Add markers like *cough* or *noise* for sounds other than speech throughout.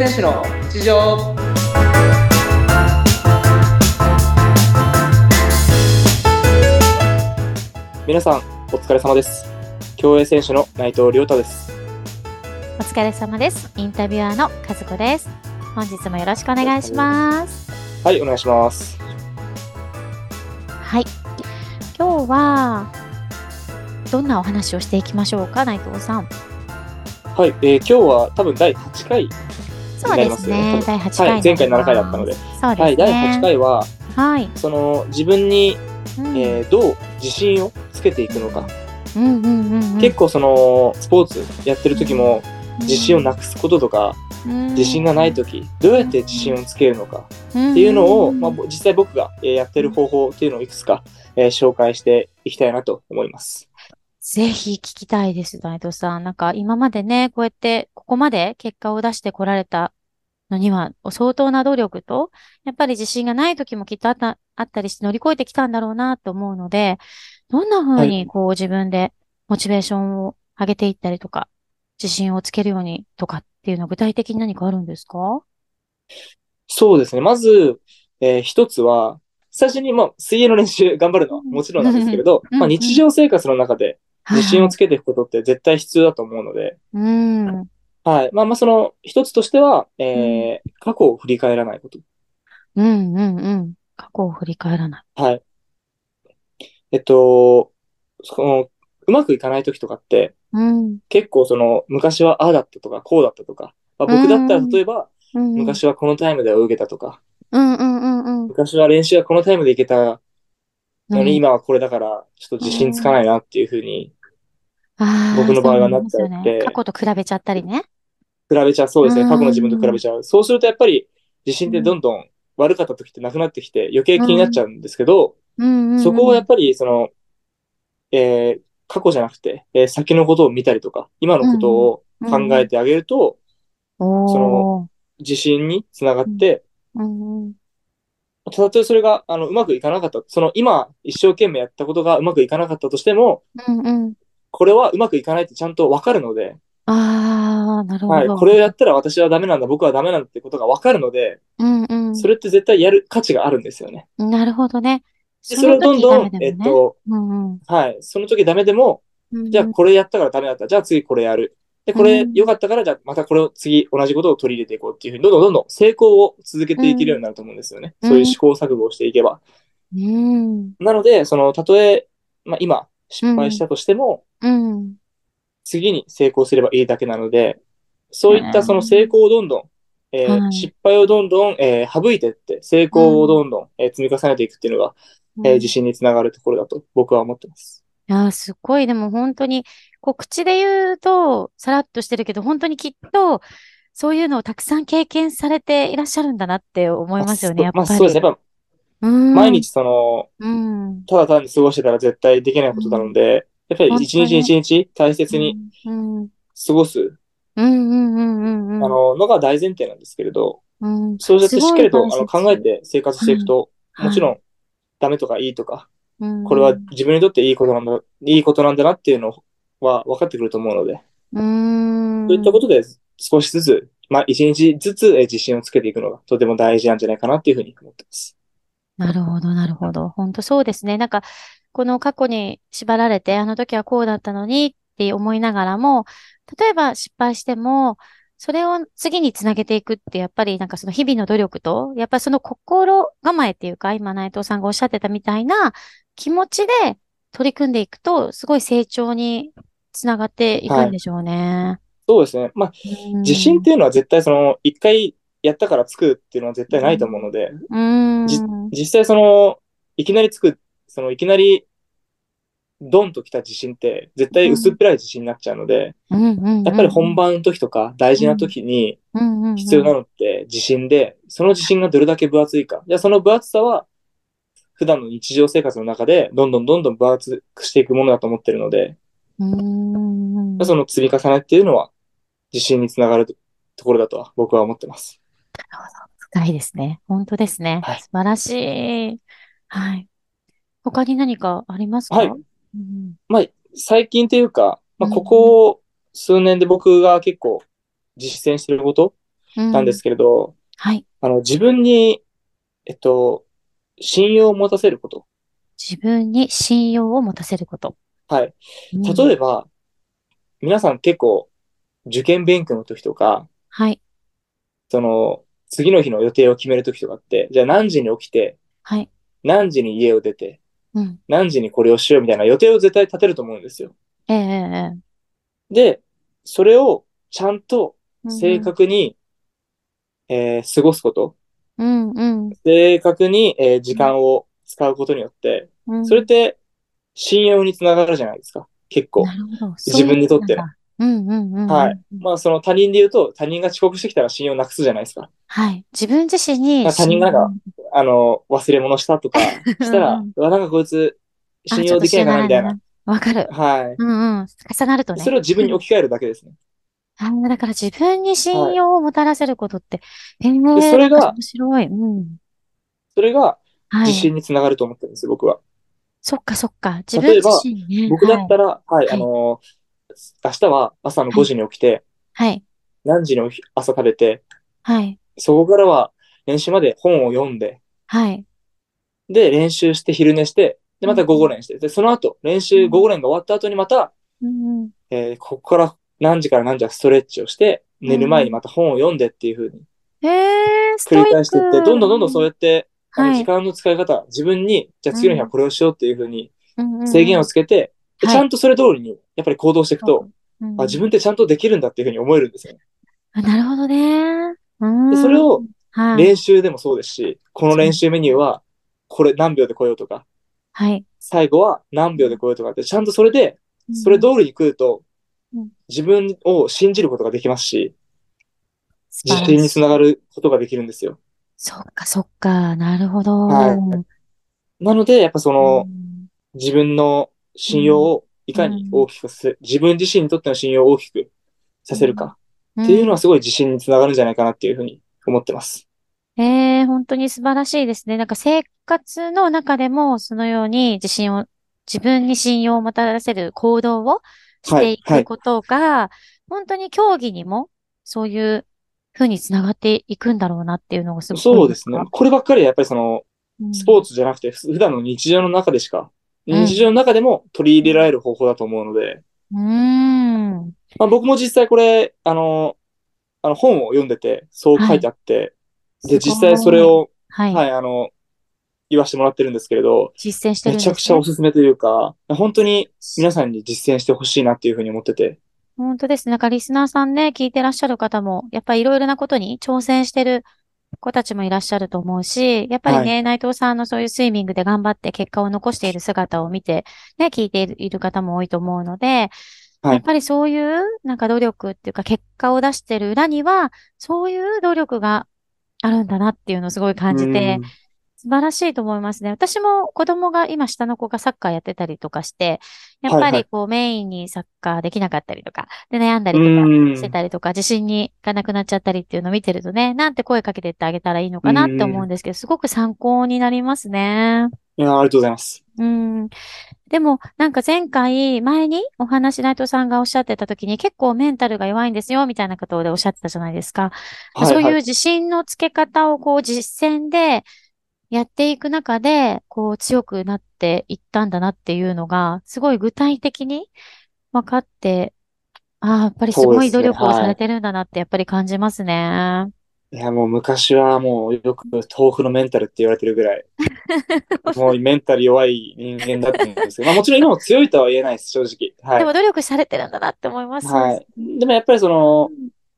選手の日常皆さん、お疲れ様です。競泳選手の内藤亮太です。お疲れ様です。インタビュアーの和子です。本日もよろしくお願いします。はい、お願いします。はい。今日は、どんなお話をしていきましょうか、内藤さん。はい、えー今日は多分第8回、そうですね。第8回、はい、前回7回だったので、そうですね。はい、第8回は、はい。その自分に、うん。えーどう自信をつけていくのか、うんうんうんうん。結構そのスポーツやってる時も自信をなくすこととか、自信がない時、どうやって自信をつけるのかっっていうのを、まあ、ぼ実際僕がえーやってる方法っていうのをいくつか、えー紹介していきたいなと思います。ぜひ聞きたいです、内藤さん。なんか今までね、こうやって、ここまで結果を出してこられたのには、相当な努力と、やっぱり自信がない時もきっとあった、あったりして乗り越えてきたんだろうなと思うので、どんな風はいにこう自分でモチベーションを上げていったりとか、自信をつけるようにとかっていうのは具体的に何かあるんですか？そうですね。まず、えー一つは、最初に、まあ、水泳の練習頑張るのはもちろんなんですけれど、うんまあ、日常生活の中で自信をつけ、けていくことって絶対必要だと思うので、うん。うんはい。まあまあ、その一つとしては、えー過去を振り返らないこと。うんうん。過去を振り返らない。はい。えっと、その、うまくいかない時とかって、うん。結構その、昔はああだったとか、こうだったとか、まあ、僕だったら例えば、うん。昔はこのタイムで泳げたとか、うんうんうんうん。昔は練習はこのタイムで行けたのに、うん今はこれだから、ちょっと自信つかないなっていうふうに、僕の場合はなっちゃって。ね。過去と比べちゃったりね。比べちゃう。そうですね。うん。過去の自分と比べちゃう。そうするとやっぱり、自信ってどんどん悪かった時ってなくなってきて、余計気になっちゃうんですけど、うん。うんうんそこをやっぱり、その、えー過去じゃなくて、えー先のことを見たりとか、今のことを考えてあげると、おーその自信につながって、うんうんたとえそれが、あの、うまくいかなかった。その、今、一生懸命やったことがうまくいかなかったとしても、うんうん。これはうまくいかないってちゃんとわかるので、ああ、なるほはい、ど。これをやったら私はダメなんだ、僕はダメなんだってことがわかるので、うんうん。それって絶対やる価値があるんですよね。なるほどね。でそれをどんどん、ねえっと、うんうんはい、その時ダメでも、うん。じゃあこれやったからダメだった。じゃあ次これやる。で、これうん良かったから、じゃあまたこれを次同じことを取り入れていこうっていうふうに、どんどんどんどん成功を続けていけるようになると思うんですよね。うんそういう試行錯誤をしていけば。うん。なので、その、たとえ、まあ今、失敗したとしても、うん。次に成功すればいいだけなので、そういっうんたその成功をどんどん、えーはい失敗をどんどん、えー省いていって、成功をどんどん、えー積み重ねていくっていうのが、えー自信につながるところだと僕は思ってます。いやー、すごい、でも本当に、こう、口で言うと、さらっとしてるけど、本当にきっと、そういうのをたくさん経験されていらっしゃるんだなって思いますよね、やっぱり。まあそうですね。やっぱうん。毎日その、うん。ただ単に過ごしてたら絶対できないことなので、やっぱり一日一日大切に。過ごす。あの、のが大前提なんですけれど、うん、そうやってしっかりとあの考えて生活していくと、はいもちろんダメとかいいとか、うんこれは自分にとっていいことなんだ、いいことなんだなっていうのは分かってくると思うので、うん。そういったことで少しずつ、まあ一日ずつえ自信をつけていくのがとても大事なんじゃないかなっていうふうに思ってます。なるほど、なるほど。本当そうですね。なんか、この過去に縛られて、あの時はこうだったのにって思いながらも、例えば失敗しても、それを次につなげていくって、やっぱりなんかその日々の努力と、やっぱりその心構えっていうか、今内藤さんがおっしゃってたみたいな気持ちで取り組んでいくと、すごい成長につながっていくんでしょうね。そうですね。まあうん自信っていうのは絶対その一回やったからつくっていうのは絶対ないと思うので、実際その、いきなりつく、そのいきなりドンときた自信って絶対薄っぺらい自信になっちゃうので、やっぱり本番の時とか大事な時に必要なのって自信で、その自信がどれだけ分厚いか。じゃあその分厚さは普段の日常生活の中でどんどんどんどん分厚くしていくものだと思ってるので、うんその積み重ねっていうのは自信につながるところだとは僕は思ってます。深いですね。本当ですね。はい素晴らしい。はい。他に何かありますか？はいうんまあ、最近というか、まあ、うんここ数年で僕が結構実践してることなんですけれど、はい。あの、自分に、えっと、信用を持たせること。自分に信用を持たせること。はい。うん例えば、皆さん結構、受験勉強の時とか、はい。その、次の日の予定を決める時とかって、じゃあ何時に起きて、はい。何時に家を出て、うん。何時にこれをしようみたいな予定を絶対立てると思うんですよ。えええええで、それをちゃんとえ正確に、えー過ごすこと、うんうん。正確に、えー時間を使うことによって、うん。それって信用につながるじゃないですか。結構。自分にとって。はい。まあその他人で言うと、他人が遅刻してきたら信用なくすじゃないですか。はい。自分自身に他人がなんか信あの、忘れ物したとか *laughs* したら、うわ、なんかこいつ用信用できないかなみたいな。。あわかる。はい。うんうん。重なるとね。それを自分に置き換えるだけですね。あーだから自分に信用をもたらせることって、えが面白い。うん。それがはい。自信につながると思ってるんですよ、僕は。そっかそっか。自分例えば自身ね。僕だったら。ら、はい、あの明日は朝の5時に起きて、はい。何時に朝食べて、はい。そこからは練習まで本を読んで、はい。で、練習して昼寝して、で、また午後練して、で、その後、練習午後練が終わった後にまた、うんうん。えーここから何時から何時はストレッチをして、寝る前にまた本を読んでっていう風にええスト繰。り返していって、どんどんどんどんそうやって、はい時間の使い方、自分に、じゃあ次の日はこれをしようっていう風にうんうん制限をつけて、ではいちゃんとそれ通りに、やっぱり行動していくと、うんあ、自分ってちゃんとできるんだっていう風に思えるんですよね。あなるほどね。うんでそれをはい。練習でもそうですし、この練習メニューは、これ何秒で来ようとか、はい。最後は何秒で来ようとかって、ちゃんとそれで、それ通りに来るとうん、自分を信じることができますし、自信につながることができるんですよ。そっかそっか。なるほど。はいなので、やっぱその、うん自分の信用をいかに大きくさせ、自分自身にとっての信用を大きくさせるかっていうのはすごい自信につながるんじゃないかなっていうふうに思ってます。ええ本当に素晴らしいですね。なんか生活の中でもそのように自信を、自分に信用をもたらせる行動をしていはいくことが、本当に競技にもそういうふうにつながっていくんだろうなっていうのがすごくそうですね。こればっかりはやっぱりその、うんスポーツじゃなくて、ふ普段の日常の中でしか、うん日常の中でも取り入れられる方法だと思うので、うーん。まあ、僕も実際これ、あの、あの本を読んでて、そう書いてあって、で、実際それを、はい。はい、あの、言わせてもらってるんですけれど、実践してるんですね。めちゃくちゃおすすめというか、本当に皆さんに実践してほしいなっていうふうに思ってて、本当ですね。なんかリスナーさんね、聞いてらっしゃる方も、やっぱりいろいろなことに挑戦してる子たちもいらっしゃると思うし、やっぱりね、内藤さんのそういうスイミングで頑張って結果を残している姿を見て、ね、聞いている方も多いと思うので、はい。やっぱりそういう、なんか努力っていうか結果を出してる裏には、そういう努力があるんだなっていうのをすごい感じてうん、素晴らしいと思いますね。私も子供が、今下の子がサッカーやってたりとかして、やっぱはいはいりこうメインにサッカーできなかったりとか、で悩んだりとかうんしてたりとか、自信にがなくなっちゃったりっていうのを見てるとね、なんて声かけてってあげたらいいのかなって思うんですけど、すごく参考になりますね。いや、ありがとうございます。うん。でも、なんか前回、前にお話内藤さんがおっしゃってた時に結構メンタルが弱いんですよ、みたいなことでおっしゃってたじゃないですか。はい、そういうはい。自信のつけ方をこう実践でやっていく中で、こう強くなっていったんだなっていうのが、すごい具体的に分かって、ああ、やっぱりすごい努力をされてるんだなってやっぱり感じますね。いや、もう昔はもうよく豆腐のメンタルって言われてるぐらい、*laughs* もうメンタル弱い人間だったんですけど、まあもちろん今も強いとは言えないです、正直。はい。でも努力されてるんだなって思います。はい。でもやっぱりその、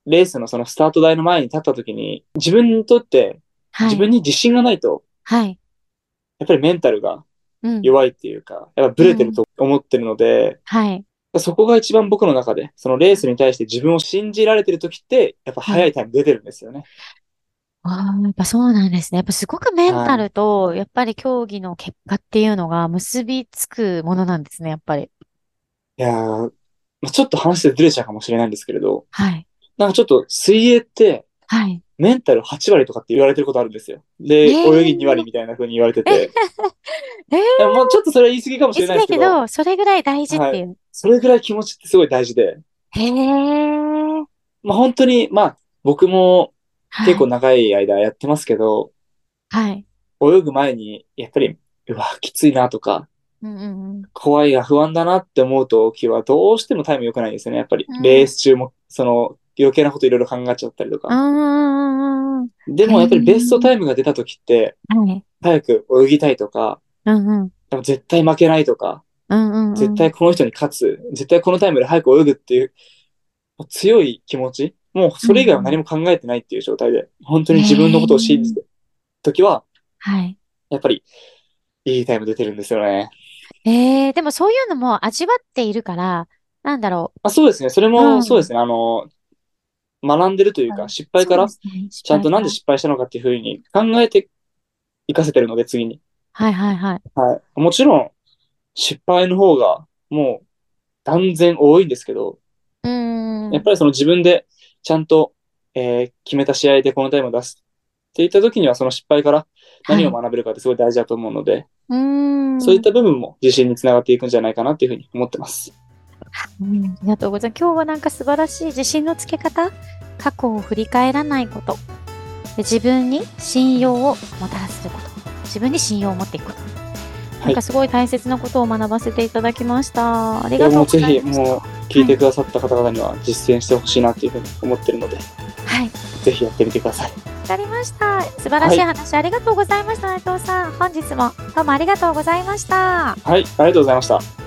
レースのそのスタート台の前に立った時に、自分にとってはい。自分に自信がないと、はい。やっぱりメンタルがうん。弱いっていうか、やっぱブレてると思ってるので、はい。そこが一番僕の中で、そのレースに対して自分を信じられてる時って、やっぱ早いタイム出てるんですよね。ああ、やっぱそうなんですね。やっぱすごくメンタルと、やっぱり競技の結果っていうのが結びつくものなんですね、やっぱり。いやー、まあ、ちょっと話でずれちゃうかもしれないんですけれど、はい。なんかちょっと水泳ってはい。メンタル8割とかって言われてることあるんですよ。で、えー泳ぎ2割みたいな風に言われてて。*laughs* えーもうちょっとそれは言い過ぎかもしれ言ないですけど、けど、それぐらい大事っていう。それぐらい気持ちってすごい大事で、へえ。まあ本当に、まあ僕もはい結構長い間やってますけど、はい。泳ぐ前に、やっぱり、うわ、きついなとか、うんうんうん。怖いが不安だなって思う時は、どうしてもタイム良くないんですよね。やっぱりうん、レース中も、その、余計なこといろいろ考えちゃったりとか。うんうんうんうん。でも、やっぱりベストタイムが出た時って、はい。早く泳ぎたいとか、うんうん。でも絶対負けないとか、うんうんうん。絶対この人に勝つ、絶対このタイムで早く泳ぐっていう、強い気持ち、もうそれ以外は何も考えてないっていう状態で、本当に自分のことを信じてる時は、はい。やっぱり、いいタイム出てるんですよね。えー、でもそういうのも味わっているから、なんだろあそうですね。それうも、んそうですね。あの、学んでるというか、はい失敗から、ちゃんとなんで失失敗したのかっていうふうに考えて活かせてるので、次に。はいはいはい。はい。もちろん、失敗の方が、もう、断然多いんですけど、うーん。やっぱりその自分でちゃんと、えー決めた試合でこのタイムを出すっていった時には、その失敗から何を学べるかってすごい大事だと思うので、うーん。そういった部分も自信につながっていくんじゃないかなっていうふうに思ってます。うん、ありがとうございます。今日はなんか素晴らしい自信のつけ方、過去を振り返らないこと、で自分に信用をもたらすること、自分に信用を持っていくこと。なんかすごい大切なことを学ばせていただきました。ありがとうございました。もう、聞いてくださった方々には実践してほしいなっていうふうに思ってるので、はい。ぜひやってみてください。わかりました。素晴らしい話、ありがとうございました、内藤さん。本日もどうもありがとうございました。はい、ありがとうございました。